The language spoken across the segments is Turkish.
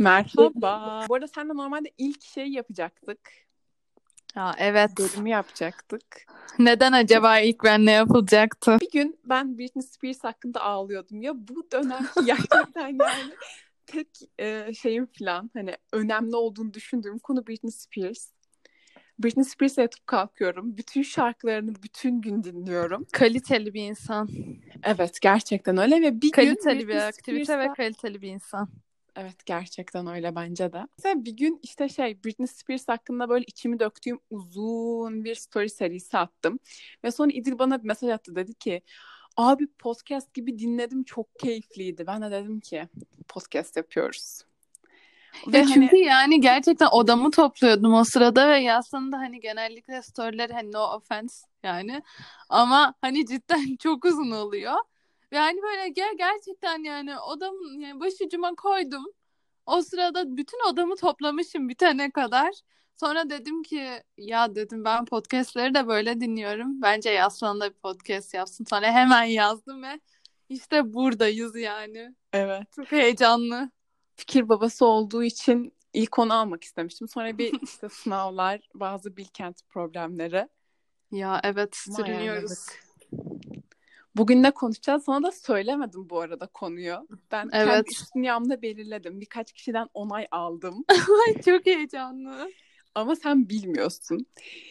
Merhaba. Bu arada sen de normalde ilk şey yapacaktık. Ya evet. Bölümü yapacaktık. Neden acaba ilk ben ne yapılacaktı? Bir gün ben Britney Spears hakkında ağlıyordum. Ya bu dönem gerçekten yani tek e, şeyim falan hani önemli olduğunu düşündüğüm konu Britney Spears. Britney Spears'e yatıp kalkıyorum. Bütün şarkılarını bütün gün dinliyorum. Kaliteli bir insan. Evet gerçekten öyle ve bir Kaliteli gün bir Britney aktivite ve kaliteli bir insan. Evet gerçekten öyle bence de. Mesela bir gün işte şey Britney Spears hakkında böyle içimi döktüğüm uzun bir story serisi attım. Ve sonra İdil bana bir mesaj attı dedi ki abi podcast gibi dinledim çok keyifliydi. Ben de dedim ki podcast yapıyoruz. Ve Ya hani- çünkü yani gerçekten odamı topluyordum o sırada ve aslında hani genellikle storyler hani no offense yani ama hani cidden çok uzun oluyor. Ve hani böyle ger gerçekten yani odamın yani başucuma koydum. O sırada bütün odamı toplamışım bitene kadar. Sonra dedim ki ya dedim ben podcastleri de böyle dinliyorum. Bence Yaslan da bir podcast yapsın. Sonra hemen yazdım ve işte buradayız yani. evet Çok heyecanlı. fikir babası olduğu için ilk onu almak istemiştim. Sonra bir işte sınavlar, bazı Bilkent problemleri. Ya evet Ama sürünüyoruz. ayarladık. Bugün ne konuşacağız? Sana da söylemedim bu arada konuyu. Ben kendi Evet. üst dünyamda belirledim. Birkaç kişiden onay aldım. Ay çok heyecanlı. Ama sen bilmiyorsun.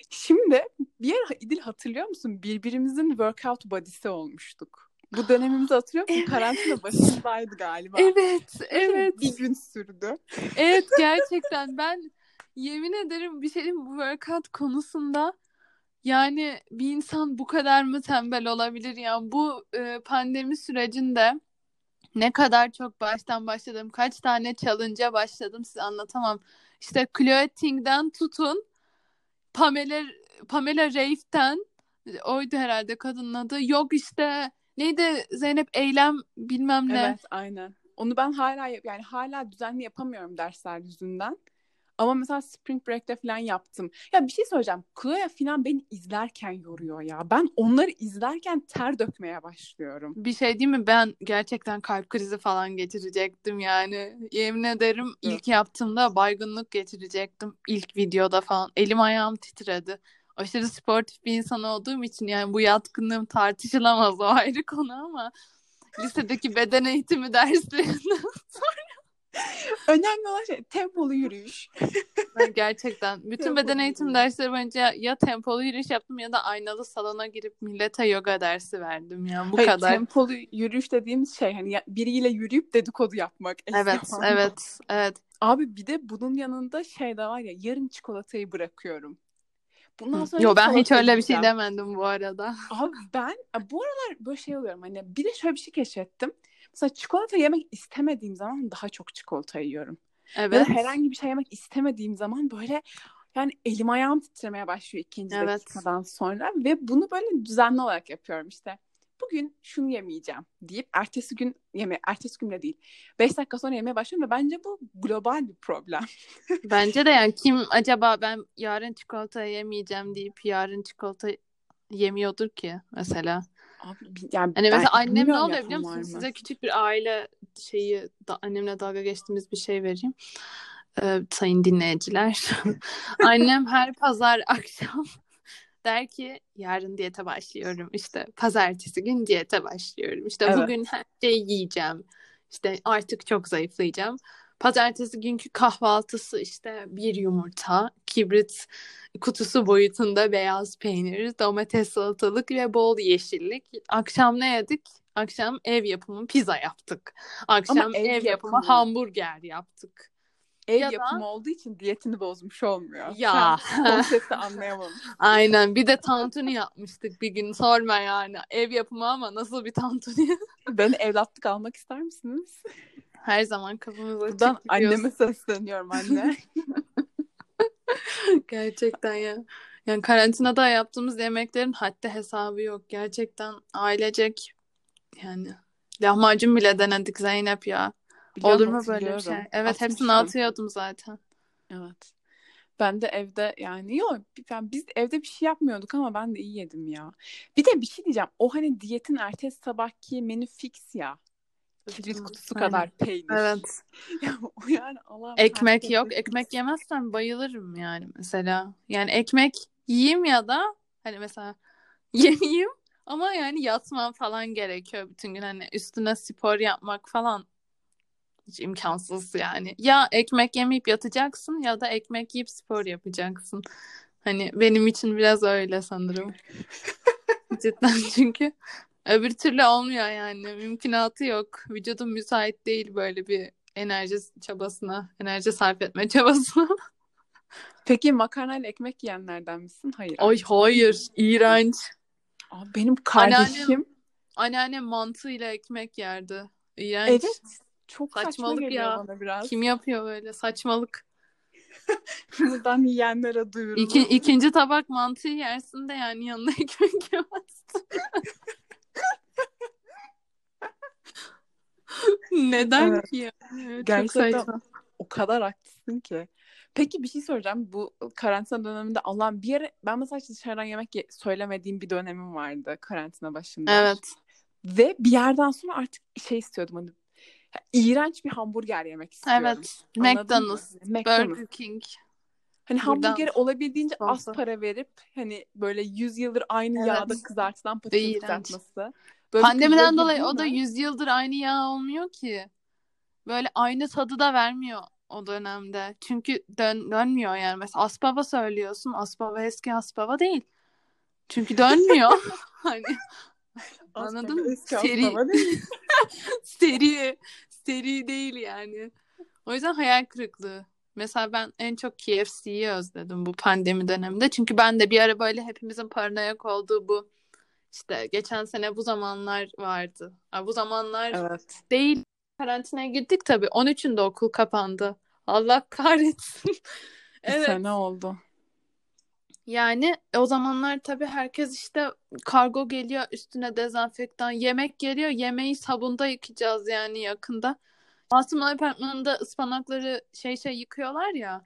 Şimdi bir yer İdil hatırlıyor musun? Birbirimizin workout body'si olmuştuk. Bu dönemimizi hatırlıyor musun? Evet. Karantina başındaydı galiba. Evet, Ve evet. Bir gün sürdü. Evet gerçekten ben yemin ederim bir şey mi? bu workout konusunda yani bir insan bu kadar mı tembel olabilir ya bu e, pandemi sürecinde ne kadar çok baştan başladım kaç tane challenge'a başladım size anlatamam işte Chloe Ting'den tutun Pamela Pamela Reif'ten oydu herhalde kadının adı yok işte neydi Zeynep Eylem bilmem ne Evet, aynen. Onu ben hala yani hala düzenli yapamıyorum dersler yüzünden. Ama mesela Spring Break'te falan yaptım. Ya bir şey söyleyeceğim. Chloe falan beni izlerken yoruyor ya. Ben onları izlerken ter dökmeye başlıyorum. Bir şey değil mi? Ben gerçekten kalp krizi falan geçirecektim yani. Yemin ederim ilk yaptığımda baygınlık geçirecektim. İlk videoda falan. Elim ayağım titredi. Aşırı sportif bir insan olduğum için yani bu yatkınlığım tartışılamaz o ayrı konu ama lisedeki beden eğitimi derslerinden Önemli olan şey tempolu yürüyüş. gerçekten bütün Tempolu beden eğitim yürüyüş. dersleri boyunca ya tempolu yürüyüş yaptım ya da aynalı salona girip millete yoga dersi verdim ya bu Hayır, kadar. tempolu yürüyüş dediğimiz şey hani biriyle yürüyüp dedikodu yapmak. Evet, zamanda. evet, evet. Abi bir de bunun yanında şey de var ya yarın çikolatayı bırakıyorum. Bundan sonra Yo ben hiç öyle bir şey demedim bu arada. Abi ben bu aralar böyle şey oluyorum hani bir de şöyle bir şey keşfettim. Mesela çikolata yemek istemediğim zaman daha çok çikolata yiyorum. Ya Evet. da herhangi bir şey yemek istemediğim zaman böyle yani elim ayağım titremeye başlıyor ikinci Evet. dakikadan sonra ve bunu böyle düzenli olarak yapıyorum işte. Bugün şunu yemeyeceğim deyip ertesi gün yeme ertesi gün de değil. 5 dakika sonra yemeye başlıyorum ve bence bu global bir problem. Bence de yani kim acaba ben yarın çikolata yemeyeceğim deyip yarın çikolata yemiyordur ki mesela. Abi, bi- yani Hani mesela annem ne oluyor biliyor var musun? mı? Size küçük bir aile şeyi da, annemle dalga geçtiğimiz bir şey vereyim. Ee, sayın dinleyiciler. Annem her pazar akşam der ki yarın diyete başlıyorum. İşte pazartesi gün diyete başlıyorum. İşte Evet. bugün her şeyi yiyeceğim. İşte artık çok zayıflayacağım. Pazartesi günkü kahvaltısı işte bir yumurta, kibrit kutusu boyutunda beyaz peynir, domates salatalık ve bol yeşillik. Akşam ne yedik? Akşam ev yapımı pizza yaptık. Akşam ev ev, yapımı yapımı. hamburger yaptık. Ev Ya da- yapımı olduğu için diyetini bozmuş olmuyor. Ya. Konsepti anlayamamış. Aynen. Bir de tantuni yapmıştık bir gün. Sorma yani. Ev yapımı ama nasıl bir tantuni? Beni evlatlık almak ister misiniz? Her zaman kafamız açık Buradan anneme sesleniyorum anne. Gerçekten ya. Yani karantinada yaptığımız yemeklerin haddi hesabı yok. Gerçekten ailecek yani lahmacun bile denedik Zeynep ya. Biliyorum, Olur mu böyle bir şey? Evet hepsini atıyordum zaten. Evet. Ben de evde yani yok yani biz evde bir şey yapmıyorduk ama ben de iyi yedim ya. Bir de bir şey diyeceğim. O hani diyetin ertesi sabahki menü fix ya. Kibrit kutusu Aynen. kadar peynir. Evet. Yani Allah'ım Ekmek herkes yok. de- Ekmek yemezsem bayılırım yani mesela. Yani ekmek yiyeyim ya da hani mesela yemeyeyim ama yani yatmam falan gerekiyor bütün gün. Hani üstüne spor yapmak falan hiç imkansız yani. Ya ekmek yemeyip yatacaksın ya da ekmek yiyip spor yapacaksın. Hani benim için biraz öyle sanırım. Cidden çünkü öbür türlü olmuyor yani. Mümkünatı yok. Vücudum müsait değil böyle bir enerji çabasına, enerji sarf etme çabasına. Peki makarnayla ekmek yiyenlerden misin? Hayır. Ay hayır, iğrenç. Abi benim kardeşim Anneannem mantığıyla ekmek yerdi. İğrenç. evet çok saçma Saçmalık geliyor ya. bana biraz. Kim yapıyor böyle saçmalık? Buradan yiyenlere duyurulur. İki, ikinci tabak mantıyı yersin de yani yanına ekmek yemezsin. Neden Evet. ki ya? Evet, çok Gerçekten saçma. o kadar haklısın ki. Peki bir şey soracağım. Bu karantina döneminde Allah'ım bir yere ben mesela dışarıdan yemek ye- söylemediğim bir dönemim vardı karantina başında. Evet. Ve bir yerden sonra artık şey istiyordum hani iğrenç bir hamburger yemek istiyorum. Evet. Anladın mı? McDonald's, McDonald's. Burger King. Hani Buradan hamburgeri olabildiğince az sponsor. para verip hani böyle 100 yıldır aynı Evet. yağda kızartılan patates kızartması. Böyle Pandemiden dolayı o da mi? 100 yıldır aynı yağ olmuyor ki. Böyle aynı tadı da vermiyor o dönemde. Çünkü dön dönmüyor yani. Mesela Aspava söylüyorsun. Aspava eski Aspava değil. Çünkü dönmüyor. hani anladın mı? Seri. Seri seri değil yani. O yüzden hayal kırıklığı. Mesela ben en çok KFC'yi özledim bu pandemi döneminde. Çünkü ben de bir ara böyle hepimizin paranoyak olduğu bu işte geçen sene bu zamanlar vardı. Ha, bu zamanlar Evet. değil. Karantinaya girdik tabii. 13'ünde okul kapandı. Allah kahretsin. Bir Evet. sene oldu. Yani o zamanlar tabii herkes işte kargo geliyor üstüne dezenfektan, yemek geliyor, yemeği sabunda yıkayacağız yani yakında. Masumlar apartmanında ıspanakları şey şey yıkıyorlar ya.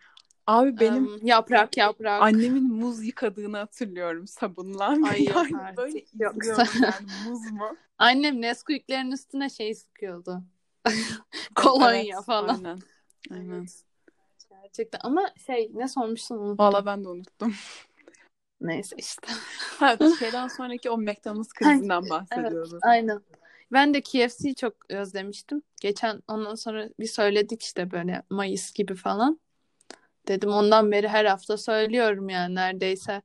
Abi benim em, yaprak yaprak. annemin muz yıkadığını hatırlıyorum sabunla. Ay yani artık. böyle Yoksa- yani muz mu? Annem Nesquik'lerin üstüne şey sıkıyordu. Kolonya Evet, falan. Aynen. Aynen. Evet. Gerçekten ama şey ne sormuşsun unuttum. Valla ben de unuttum. Neyse işte. Ha, şeyden sonraki o McDonald's krizinden bahsediyordum. Aynen. Ben de KFC'yi çok özlemiştim. Geçen ondan sonra bir söyledik işte böyle Mayıs gibi falan. Dedim ondan beri her hafta söylüyorum yani neredeyse.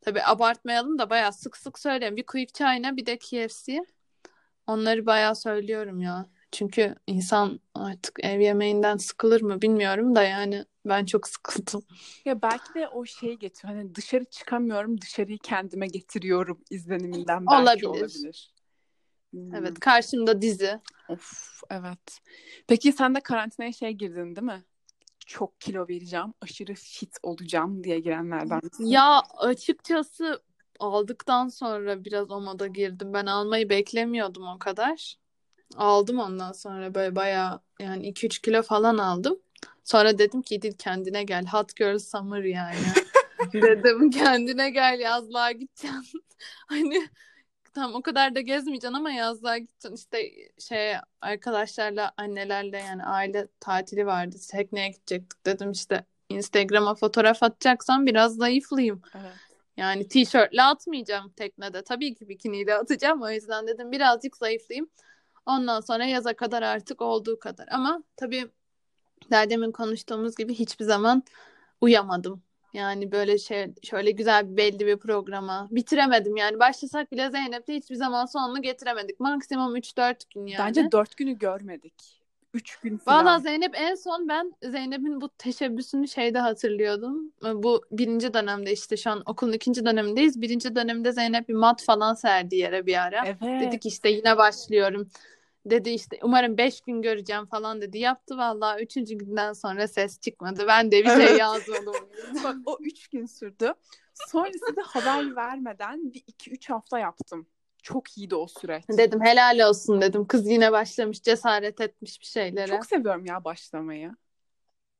Tabii abartmayalım da bayağı sık sık söylüyorum. Bir Quick China bir de KFC. Onları bayağı söylüyorum ya. Çünkü insan artık ev yemeğinden sıkılır mı bilmiyorum da yani ben çok sıkıldım. Ya belki de o şey getiriyor. Hani dışarı çıkamıyorum, dışarıyı kendime getiriyorum izleniminden belki Olabilir. olabilir. Hmm. Evet karşımda dizi. Of, evet. Peki sen de karantinaya şey girdin değil mi? Çok kilo vereceğim, aşırı fit olacağım diye girenlerden? Ya açıkçası aldıktan sonra biraz o moda girdim. Ben almayı beklemiyordum o kadar. Aldım ondan sonra böyle bayağı yani 2-3 kilo falan aldım. Sonra dedim ki İdil kendine gel. Hot girl summer yani. dedim kendine gel yazlığa gideceksin. Hani tam o kadar da gezmeyeceksin ama yazlığa gideceksin. İşte şey arkadaşlarla annelerle yani aile tatili vardı. Tekneye gidecektik. Dedim işte Instagram'a fotoğraf atacaksan biraz zayıflayayım. Evet. Yani tişörtle atmayacağım teknede. Tabii ki bikiniyle atacağım. O yüzden dedim birazcık zayıflayayım. Ondan sonra yaza kadar artık olduğu kadar. Ama tabii daha demin konuştuğumuz gibi hiçbir zaman uyamadım. Yani böyle şey şöyle güzel bir belli bir programa bitiremedim yani. Başlasak bile Zeynep'le hiçbir zaman sonunu getiremedik. Maksimum 3-4 gün yani. Bence dört günü görmedik. Üç gün falan. Valla Zeynep en son ben Zeynep'in bu teşebbüsünü şeyde hatırlıyordum. Bu birinci dönemde işte şu an okulun ikinci dönemindeyiz. Birinci dönemde Zeynep bir mat falan serdi yere bir ara. Evet. Dedik işte yine başlıyorum. Dedi işte umarım beş gün göreceğim falan dedi. Yaptı valla üçüncü günden sonra ses çıkmadı. Ben de bir şey yazmadım. Bak o üç gün sürdü. Sonrasında haber vermeden bir iki üç hafta yaptım. Çok iyiydi o süreç. dedim helal olsun dedim. Kız yine başlamış cesaret etmiş bir şeylere. Çok seviyorum ya başlamayı.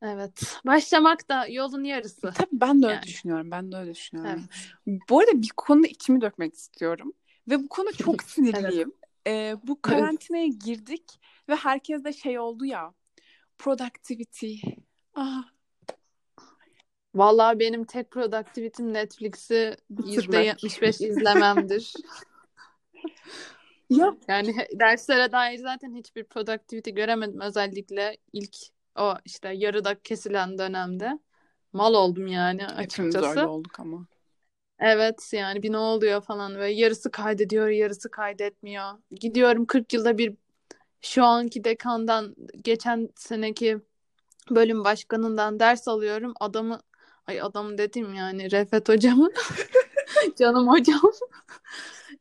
Evet. Başlamak da yolun yarısı. Tabii ben de öyle Yani. düşünüyorum. Ben de öyle düşünüyorum. Evet. Bu arada bir konuda içimi dökmek istiyorum. Ve bu konu çok sinirliyim. Ee, bu karantinaya girdik Ve herkes de şey oldu ya. Productivity. Ah, Vallahi benim tek productivity'm Netflix'i Bitirmek. %75 izlememdir. ya Yani derslere dair zaten hiçbir productivity göremedim. Özellikle ilk o işte yarıda kesilen dönemde. Mal oldum yani hepimiz açıkçası. öyle olduk ama. Evet yani bir ne oluyor falan ve yarısı kaydediyor yarısı kaydetmiyor. Gidiyorum 40 yılda bir şu anki dekandan geçen seneki bölüm başkanından ders alıyorum. Adamı ay adam dedim yani Refet hocamı canım hocam.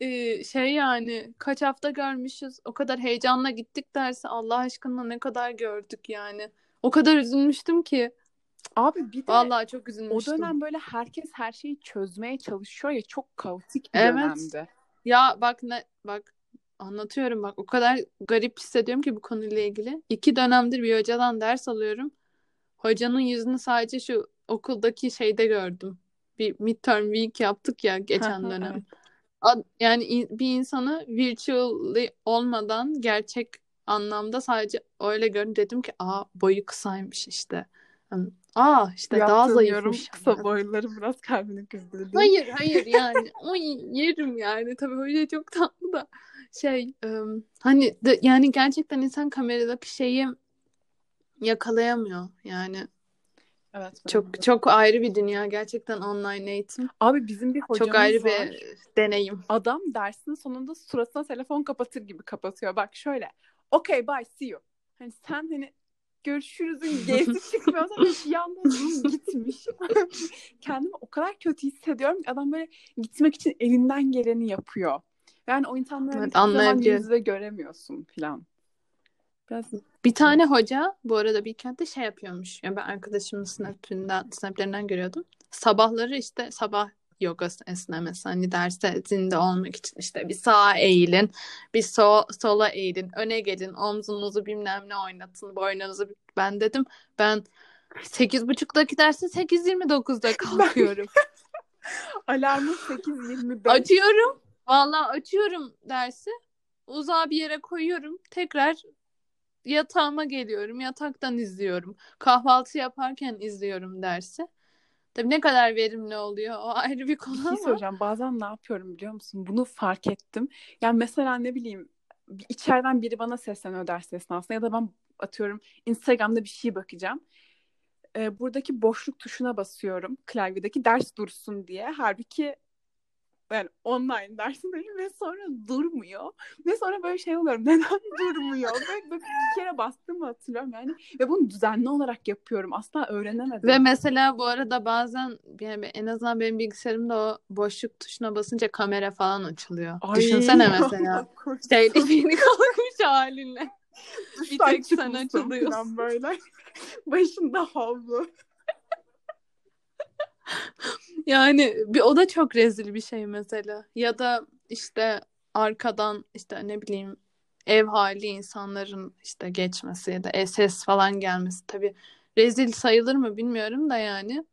Ee, şey yani kaç hafta görmüşüz. O kadar heyecanla gittik derse Allah aşkına ne kadar gördük yani. O kadar üzülmüştüm ki. Abi bir de Vallahi çok o üzülmüştüm. dönem böyle herkes her şeyi çözmeye çalışıyor ya çok kaotik bir Evet. dönemdi. Ya bak ne bak anlatıyorum bak o kadar garip hissediyorum ki bu konuyla ilgili. İki dönemdir bir hocadan ders alıyorum. Hocanın yüzünü sadece şu okuldaki şeyde gördüm. Bir midterm week yaptık ya geçen dönem. Yani bir insanı virtually olmadan gerçek anlamda sadece öyle gördüm. Dedim ki aa boyu kısaymış işte. Aa işte daha Yaptırmıyorum zayıfmış. kısa boyları biraz kalbini kızdırdı. Hayır hayır yani o yerim yani tabii hoca çok tatlı da şey ım, hani de, yani gerçekten insan kameradaki şeyi yakalayamıyor yani Evet. ben de. çok çok ayrı bir dünya gerçekten online eğitim Abi bizim bir hocamız çok ayrı var. bir deneyim. Adam dersin sonunda suratına telefon kapatır gibi kapatıyor. Bak şöyle. Okay bye see you. Hani sen hani görüşürüzün gezi çıkmıyorsa bir anda gitmiş. Kendimi o kadar kötü hissediyorum ki adam böyle gitmek için elinden geleni yapıyor. Yani o insanları Evet, hiçbir zaman anlayabiliyorum. yüz yüze göremiyorsun falan. Biraz Bir tane hoca bu arada bir kentte şey yapıyormuş. Yani ben arkadaşımın snapinden, snaplerinden görüyordum. Sabahları işte sabah yoga esnemesi hani derste zinde olmak için işte bir sağa eğilin, bir so sola eğilin, öne gelin, omzunuzu bilmem ne oynatın, boynunuzu. Ben dedim ben 8.30'daki derse 8.29'da kalkıyorum. alarmı 8.25. Açıyorum. Vallahi açıyorum dersi. Uzağa bir yere koyuyorum. Tekrar yatağıma geliyorum. Yataktan izliyorum. Kahvaltı yaparken izliyorum dersi. Tabii ne kadar verimli oluyor o ayrı bir konu Bir şey ama. söyleyeceğim. Bazen ne yapıyorum biliyor musun? Bunu fark ettim. Yani mesela ne bileyim içeriden biri bana sesleniyor ders esnasında ya da ben atıyorum Instagram'da bir şey bakacağım. Ee, buradaki boşluk tuşuna basıyorum klavyedeki ders dursun diye. Halbuki yani online dersindeyim ve sonra durmuyor. Ve sonra böyle şey oluyorum. Neden durmuyor? Böyle, böyle bir kere bastığımı hatırlıyorum yani. Ve bunu düzenli olarak yapıyorum. Asla öğrenemedim. Ve mesela bu arada bazen yani en azından benim bilgisayarımda o boşluk tuşuna basınca kamera falan açılıyor. Ay, Düşünsene mesela. Şeyde yeni kalkmış halinle. Bir tek sen açılıyorsun. böyle. Başında havlu. Yani bir o da çok rezil bir şey mesela. Ya da işte arkadan işte ne bileyim ev hali insanların işte geçmesi ya da ses falan gelmesi tabii rezil sayılır mı bilmiyorum da yani.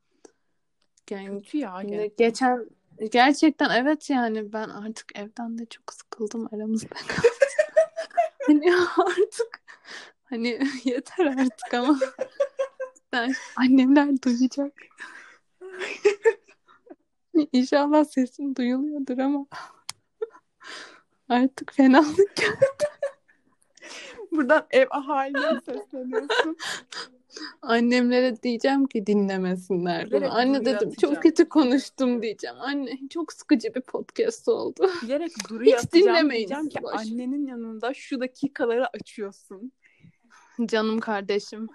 Yani Kötü ya. Gene. geçen gerçekten evet yani ben artık evden de çok sıkıldım aramızda. Hani artık hani yeter artık ama ben annemler duyacak. İnşallah sesim duyuluyordur ama artık fenalık. Buradan ev ahaline sesleniyorsun. Annemlere diyeceğim ki dinlemesinler bunu. Bilerek Anne dedim atacağım. çok kötü konuştum diyeceğim. Anne çok sıkıcı bir podcast oldu. Diyerek Duru'yu Hiç atacağım. dinlemeyin Diyeceğim ki boş. annenin yanında şu dakikaları açıyorsun. Canım kardeşim.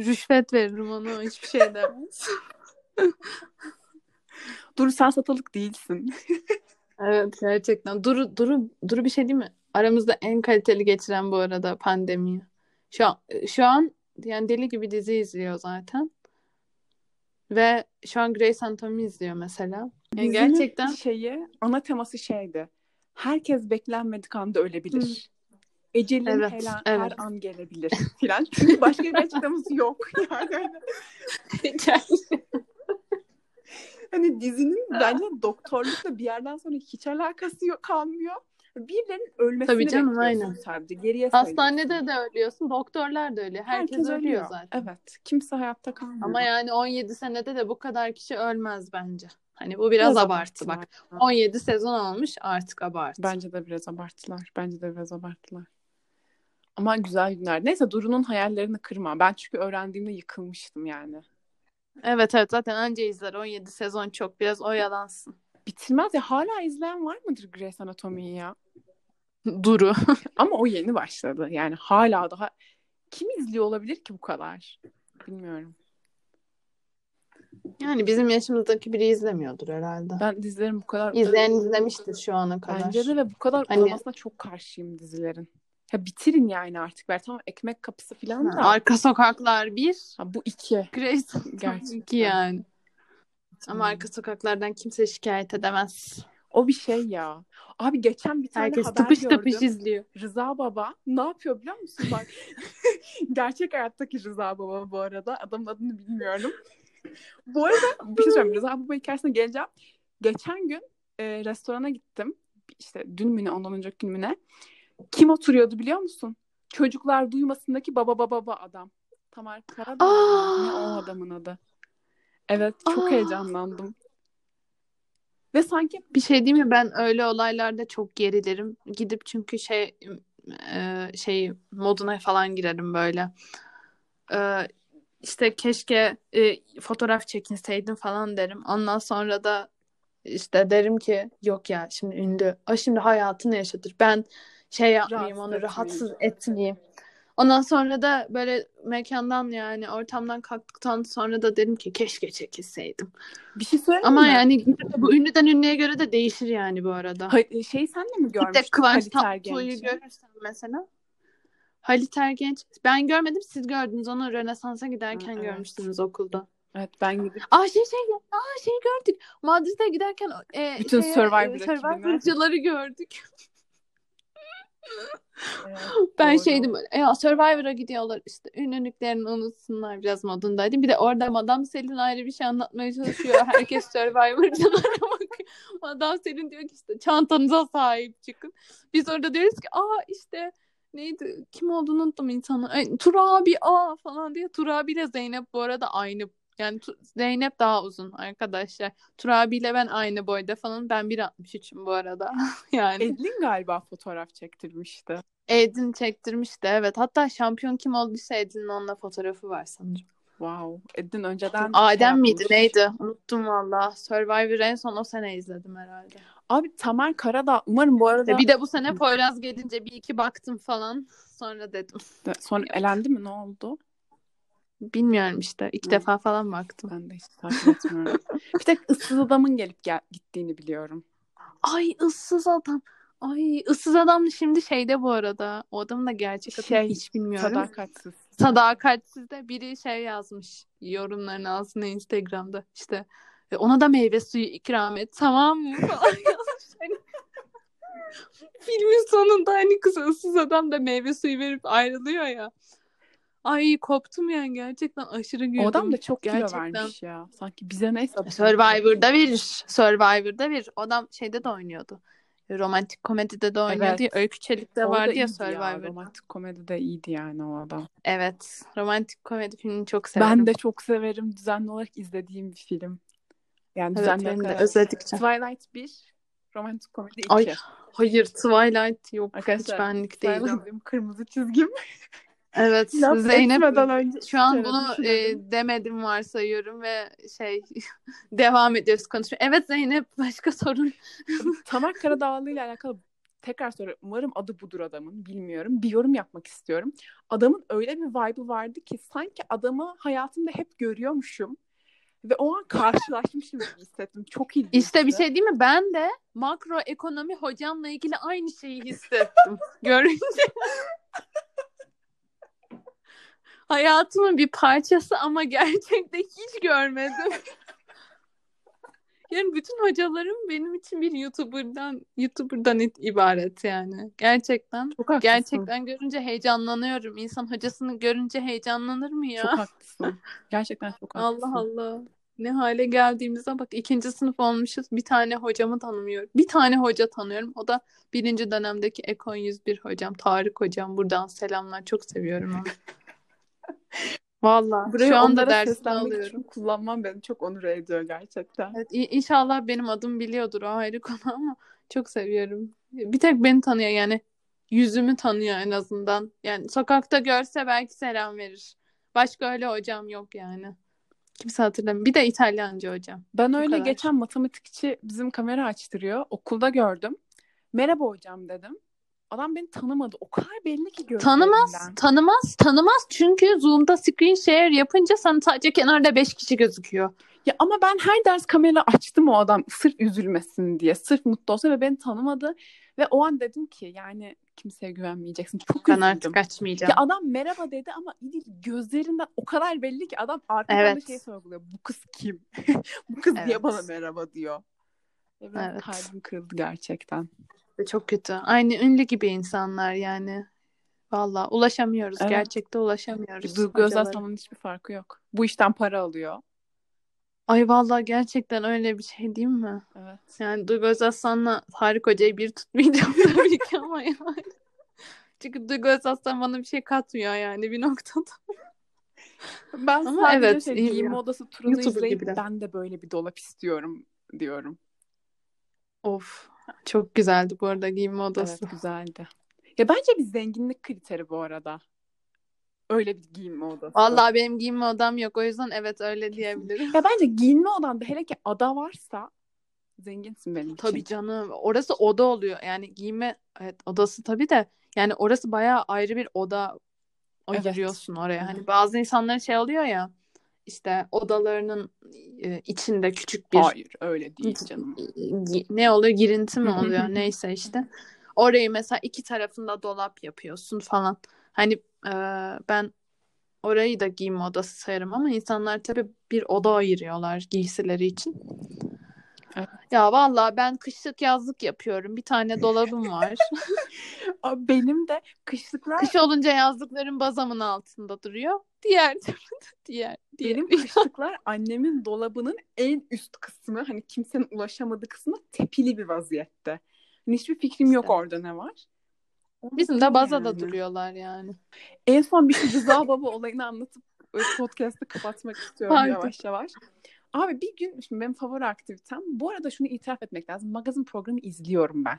Rüşvet veririm ona hiçbir şey demez. Duru sen satılık değilsin. Evet gerçekten. Duru, Duru, Duru bir şey değil mi? Aramızda en kaliteli geçiren bu arada pandemiyi. Şu an, şu an yani deli gibi dizi izliyor zaten. Ve şu an Grey's Anatomy izliyor mesela. Yani Dizinin gerçekten şeyi ana teması şeydi. Herkes beklenmedik anda ölebilir. Ecelin Evet, her, an- evet. her an gelebilir filan. Çünkü başka bir açıklaması yok. Yani. Hani dizinin bence doktorlukla bir yerden sonra hiç alakası yok kalmıyor. Birilerinin ölmesini Tabii canım, aynen. sadece. Geriye Hastanede sayıyorsun. de ölüyorsun, doktorlar da ölüyor. Herkes, ölüyor zaten. Evet. Kimse hayatta kalmıyor. Ama yani 17 senede de bu kadar kişi ölmez bence. Hani bu biraz, abartı bak. 17 sezon olmuş artık abartı. Bence de biraz abarttılar. Bence de biraz abarttılar. Ama güzel günler. Neyse Duru'nun hayallerini kırma. Ben çünkü öğrendiğimde yıkılmıştım yani. Evet evet zaten anca izler 17 sezon çok biraz oyalansın. Bitirmez ya. Hala izleyen var mıdır Grey's Anatomy'yi ya? Duru. Ama o yeni başladı. Yani hala daha kim izliyor olabilir ki bu kadar? Bilmiyorum. Yani bizim yaşımızdaki biri izlemiyordur herhalde. Ben dizilerin bu kadar İzleyen izlemiştir şu ana kadar. Bence de ve bu kadar Hani- çok karşıyım dizilerin. Ya bitirin yani artık. Ver tamam ekmek kapısı falan da. Arka sokaklar bir, Ha, bu iki. Grace Gerçekten. iki yani. Ama arka sokaklardan kimse şikayet edemez. O bir şey ya. Abi geçen bir tane Herkes haber tıpış gördüm. tıpış izliyor. Rıza Baba ne yapıyor biliyor musun? Bak gerçek hayattaki Rıza Baba bu arada. Adamın adını bilmiyorum. bu arada bir şey söyleyeyim. Rıza Baba hikayesine geleceğim. Geçen gün e, restorana gittim. İşte dün mü ne ondan önceki gün mü ne? Kim oturuyordu biliyor musun? Çocuklar duymasındaki baba baba baba adam. Tamer Karadağ. Ne o adamın adı? Evet çok Aa! heyecanlandım. Ve sanki Bir şey değil mi? Ben öyle olaylarda çok gerilirim. Gidip çünkü şey e, şey moduna falan girerim böyle. E, işte keşke e, fotoğraf çekinseydim falan derim. Ondan sonra da işte derim ki yok ya şimdi ünlü. O şimdi hayatını yaşatır. Ben şey yapmayayım Rahatsız onu rahatsız etmeyeyim. Ondan sonra da böyle mekandan yani ortamdan kalktıktan sonra da derim ki keşke çekilseydim. bir şey söyleyeyim Ama mi? yani bu ünlüden ünlüye göre de değişir yani bu arada. Ha- şey sen de mi Bir de görmüştün Kıvanç Ergenç'i? görürsen mesela. Halit Ergenç. Ben görmedim siz gördünüz onu Rönesans'a giderken Ha, evet. görmüştünüz okulda. Evet ben gidip Aa şey şey aa şey gördük. Madrid'e giderken e, Bütün şeye, Survivor e. Survivor'cıları gördük. Evet, Ben doğru. şeydim böyle ya Survivor'a gidiyorlar işte ünlülüklerini unutsunlar biraz modundaydım. Bir de orada Madame Selin ayrı bir şey anlatmaya çalışıyor. Herkes Survivor'cılara bakıyor. Madame Selin diyor ki işte çantanıza sahip çıkın. Biz orada diyoruz ki aa işte neydi kim olduğunu unuttum insanı. Ay, Turabi aa falan diye. Turabi ile Zeynep bu arada aynı yani Zeynep daha uzun arkadaşlar. Turabi ile ben aynı boyda falan. Ben 1.63'üm bu arada. yani. Edlin galiba fotoğraf çektirmişti. Edin çektirmişti evet. Hatta şampiyon kim olduysa Edin'in onunla fotoğrafı var sanırım. Wow. Edlin önceden şey Adem miydi yapmış. neydi? Unuttum valla. Survivor en son o sene izledim herhalde. Abi Tamer Karadağ umarım bu arada Ve bir de bu sene Poyraz gelince bir iki baktım falan. Sonra dedim. sonra elendi mi ne oldu? Bilmiyorum işte. iki Hı. defa falan baktım. Ben de hiç takip etmiyorum. bir tek ıssız adamın gelip gel- gittiğini biliyorum. Ay ıssız adam. Ay ıssız adam şimdi şeyde bu arada. O adamın da gerçek adını Şey, hiç bilmiyorum. Sadakatsiz. Sadakatsiz de biri şey yazmış yorumların altına Instagram'da işte "E, ona da meyve suyu ikram et tamam mı falan yazmış. Hani, filmin sonunda hani kız ıssız adam da meyve suyu verip ayrılıyor ya. Ay koptum yani gerçekten aşırı güldüm. O adam da çok kilo Gerçekten. vermiş ya. Sanki bize neyse. Survivor'da verir. Survivor'da verir. O adam şeyde de oynuyordu. Romantik komedide de oynuyordu Evet. ya. Öykü Çelik'te Orada vardı ya Survivor'da. Romantik komedide iyiydi yani o adam. Evet. Romantik komedi filmini çok severim. Ben de çok severim. Düzenli olarak izlediğim bir film. Yani Evet düzenli benim de olarak. özledikçe. Twilight 1, romantik komedi 2. Ay Hayır Twilight yok. Arkadaşlar, Hiç benlik değil. Twilight benim kırmızı çizgim. Evet Laf Zeynep önce şu an bunu e, demedim varsayıyorum ve şey devam ediyoruz konuşmaya. Evet Zeynep başka sorun. Tamer Karadağlı ile alakalı tekrar soruyorum. Umarım adı budur adamın. Bilmiyorum. Bir yorum yapmak istiyorum. Adamın öyle bir vibe'ı vardı ki sanki adamı hayatımda hep görüyormuşum. Ve o an karşılaşmışım gibi hissettim. Çok ilginçti. İşte bir şey değil mi? Ben de makroekonomi hocamla ilgili aynı şeyi hissettim. Görünce. Hayatımın bir parçası ama gerçekte hiç görmedim. Yani bütün hocalarım benim için bir YouTuber'dan YouTuber'dan ibaret yani. Gerçekten. Çok haklısın. Gerçekten görünce heyecanlanıyorum. İnsan hocasını görünce heyecanlanır mı ya? Çok haklısın. Gerçekten çok haklısın. Allah Allah. Ne hale geldiğimize bak. ikinci sınıf olmuşuz. Bir tane hocamı tanımıyorum. Bir tane hoca tanıyorum. O da birinci dönemdeki Ekon 101 hocam. Tarık hocam. Buradan selamlar. Çok seviyorum onu. Valla. Şu anda dersini alıyorum. kullanmam beni çok onur ediyor gerçekten. Evet, inşallah benim adım biliyordur o ayrı konu ama çok seviyorum. Bir tek beni tanıyor yani yüzümü tanıyor en azından. Yani sokakta görse belki selam verir. Başka öyle hocam yok yani. Kimse hatırlamıyor. Bir de İtalyanca hocam. Ben öyle kadar. geçen matematikçi bizim kamera açtırıyor. Okulda gördüm. Merhaba hocam dedim. Adam beni tanımadı. O kadar belli ki gözlerinden. Tanımaz, tanımaz, tanımaz çünkü Zoom'da screen share yapınca sana sadece kenarda 5 kişi gözüküyor. Ya ama ben her ders kamera açtım o adam sırf üzülmesin diye. Sırf mutlu olsa ve beni tanımadı. Ve o an dedim ki yani kimseye güvenmeyeceksin. Çok Ben üzüldüm. artık açmayacağım. Ya adam merhaba dedi ama gözlerinden o kadar belli ki adam arkadan da Evet. şey sorguluyor. Bu kız kim? Bu kız niye Evet. bana merhaba diyor. Ve Evet. kalbim kırıldı gerçekten. Çok kötü. Aynı ünlü gibi insanlar yani. Valla ulaşamıyoruz. Evet. Gerçekte ulaşamıyoruz. Duygu. Özaslan'ın hiçbir farkı yok. Bu işten para alıyor. Ay valla gerçekten öyle bir şey değil mi? Evet. Yani Duygu Özaslan'la Tarık Hoca'yı bir tutmayacağım tabii ki ama yani. Çünkü Duygu Özaslan bana bir şey katmıyor yani bir noktada. Ben Ama sadece evet, şey, iyi giyinme odası turunu YouTuber izleyip gibiler. ben de böyle bir dolap istiyorum diyorum. Of. Çok güzeldi bu arada giyinme odası. Evet güzeldi. Ya bence bir zenginlik kriteri bu arada. Öyle bir giyinme odası. Vallahi benim giyinme odam yok. O yüzden evet öyle diyebilirim. Ya bence giyinme odanda hele ki ada varsa zenginsin benim için. Tabii canım. Orası oda oluyor. Yani giyinme evet odası tabii de yani orası bayağı ayrı bir oda Evet. ayırıyorsun oraya. Hani bazı insanların şey oluyor ya işte odalarının içinde küçük bir Hayır öyle değil canım. ne oluyor girinti mi oluyor neyse işte orayı mesela iki tarafında dolap yapıyorsun falan hani e, ben orayı da giyinme odası sayarım ama insanlar tabii bir oda ayırıyorlar giysileri için. Evet. Ya vallahi ben kışlık yazlık yapıyorum. Bir tane dolabım var. Benim de kışlıklar Kış olunca yazlıkların bazamın altında duruyor. Diğer diğer diğer. benim kışlıklar annemin dolabının en üst kısmı hani kimsenin ulaşamadığı kısmı tepili bir vaziyette. Hani hiçbir fikrim yok İşte. orada ne var. Bizim de bazada yani. duruyorlar yani. En son bir şey Rıza Baba olayını anlatıp podcast'ı kapatmak istiyorum Haydi. yavaş yavaş. Abi bir gün şimdi benim favori aktivitem bu arada şunu itiraf etmek lazım. Magazin programı izliyorum ben.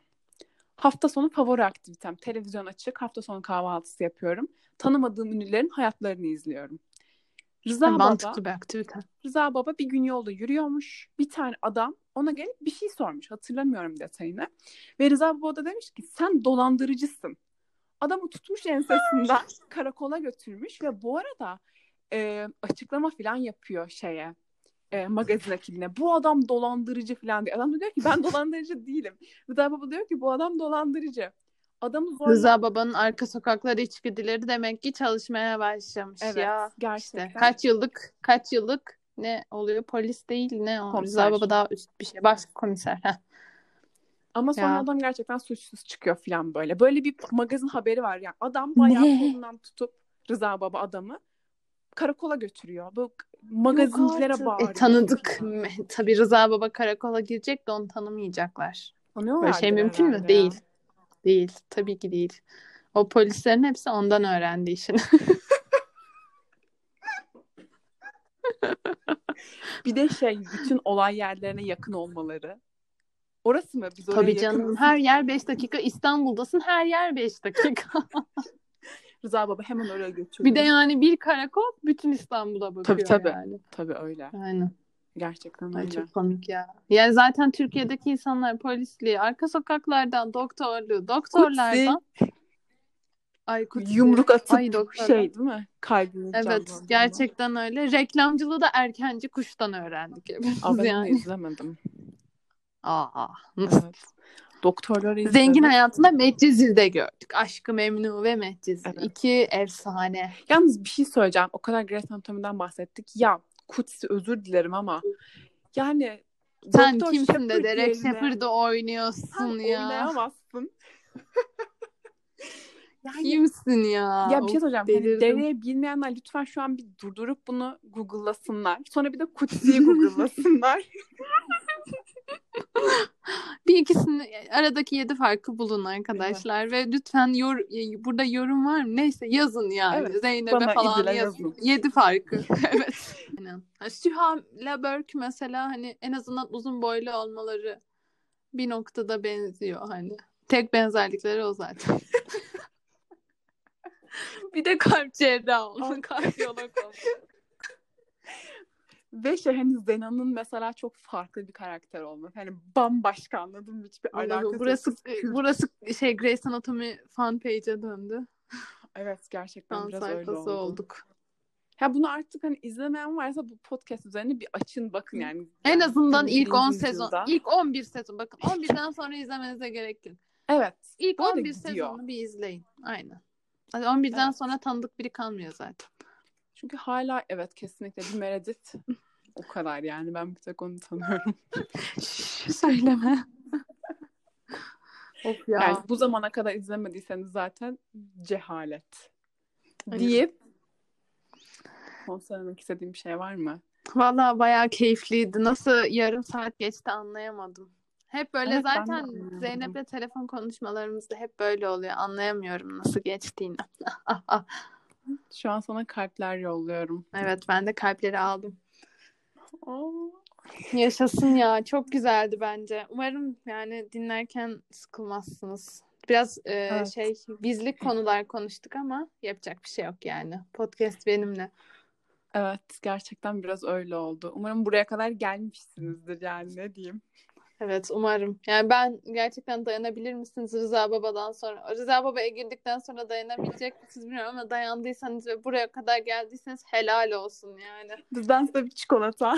Hafta sonu favori aktivitem. Televizyon açık. Hafta sonu kahvaltısı yapıyorum. Tanımadığım ünlülerin hayatlarını izliyorum. Rıza Baba, Mantıklı bir aktivite. Rıza Baba bir gün yolda yürüyormuş. Bir tane adam ona gelip bir şey sormuş. Hatırlamıyorum detayını. Ve Rıza Baba da demiş ki sen dolandırıcısın. Adamı tutmuş ensesinden karakola götürmüş ve bu arada e, açıklama falan yapıyor şeye e, magazin ekibine. Bu adam dolandırıcı falan diyor. Adam da diyor ki ben dolandırıcı değilim. Rıza Baba diyor ki bu adam dolandırıcı. Adamı zorla... Rıza Baba'nın arka sokakları içgüdüleri demek ki çalışmaya başlamış Evet, ya. gerçekten. İşte kaç yıllık kaç yıllık ne oluyor polis değil ne o Komiser. Rıza Baba daha üst bir şey baş komiser. Ama sonra Ya. adam gerçekten suçsuz çıkıyor falan böyle. Böyle bir magazin haberi var yani. Adam bayağı Ne? kolundan tutup Rıza Baba adamı karakola götürüyor. Bu magazincilere Yok bağırıyor. E, tanıdık? Tabii Rıza Baba karakola girecek de onu tanımayacaklar. Tanıyorlardır Böyle şey mümkün mü? ya. Değil. Değil. Tabii ki değil. O polislerin hepsi ondan öğrendi işini. Bir de şey bütün olay yerlerine yakın olmaları. Orası mı? Biz oraya Tabii yakınız. canım. Her yer 5 dakika. İstanbul'dasın. Her yer 5 dakika. Rıza Baba hemen oraya götürdü. bir de yani bir karakol bütün İstanbul'a bakıyor Tabii, tabii. yani. Tabii öyle. Aynen. Gerçekten Ay öyle. çok komik ya. Yani zaten Türkiye'deki insanlar polisliği, arka sokaklardan doktorluğu, doktorlardan Ay kutsi. Yumruk atıp Ay doktora. şey değil mi? Kalbini Evet gerçekten öyle. Reklamcılığı da erkenci kuştan öğrendik Aa, ben yani. izlemedim. Aa? Evet. Doktorları izledim. Zengin hayatında Medcezir'de gördük. Aşkı Memnu ve Medcezir. Evet. İki efsane. Yalnız bir şey söyleyeceğim. O kadar Grey's Anatomy'den bahsettik. Ya Kutsi özür dilerim ama yani Sen Doktor kimsin Shepard de Derek Shepard'ı sen oynuyorsun ya. oynayamazsın. Yani Kimsin ya? ya bir şey soracağım. Hani dereye bilmeyenler lütfen şu an bir durdurup bunu Google'lasınlar. Sonra bir de Kutsi'yi Google'lasınlar. Bir ikisini aradaki yedi farkı bulun arkadaşlar ve lütfen yor, burada yorum var mı? Neyse yazın yani. Evet, Zeynep'e falan yazın. yazın. Yedi farkı. evet. Aynen. Süha ile Berk mesela hani en azından uzun boylu olmaları bir noktada benziyor hani. Tek benzerlikleri o zaten. bir de kalp cerrahı oldu. Kardiyolog oldu. Ve şey hani Zena'nın mesela çok farklı bir karakter olması. Hani bambaşka anladın mı? Hiçbir alakası yok. burası burası şey Grey's Anatomy fan page'e döndü. Evet gerçekten Fan biraz öyle oldu. olduk. Ha bunu artık hani izlemeyen varsa bu podcast üzerine bir açın bakın yani. En Yani azından ilk 21. 10 sezon, yüzyılda. ilk 11 sezon. Bakın 11'den sonra izlemenize gerek yok. Evet. İlk Bu arada 11 gidiyor. sezonu bir izleyin. Aynen. Hadi 11'den Evet. sonra tanıdık biri kalmıyor zaten. Çünkü hala evet kesinlikle bir Meredith o kadar yani ben bir tek onu tanıyorum. Söyleme. of ya. Yani bu zamana kadar izlemediyseniz zaten cehalet. Deyip son söylemek istediğim bir şey var mı? Valla bayağı keyifliydi. Nasıl yarım saat geçti anlayamadım. Hep böyle Evet, zaten. Zeynep'le telefon konuşmalarımızda hep böyle oluyor. Anlayamıyorum nasıl geçtiğini. Şu an sana kalpler yolluyorum. evet ben de kalpleri aldım. Yaşasın ya. Çok güzeldi bence. Umarım yani dinlerken sıkılmazsınız. Biraz e, Evet. şey bizlik konular konuştuk ama yapacak bir şey yok yani. Podcast benimle. Evet gerçekten biraz öyle oldu. Umarım buraya kadar gelmişsinizdir yani ne diyeyim. Evet umarım. Yani ben gerçekten dayanabilir misiniz Rıza Baba'dan sonra? Rıza Baba'ya girdikten sonra dayanabilecek misiniz bilmiyorum ama dayandıysanız ve buraya kadar geldiyseniz helal olsun yani. Bizden size bir çikolata.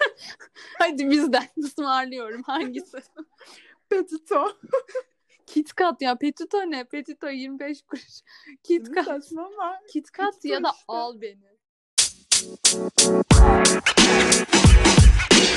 Hadi bizden ısmarlıyorum. Hangisi? Petito. KitKat ya. Petito ne? Petito 25 kuruş. KitKat. KitKat ya da al beni.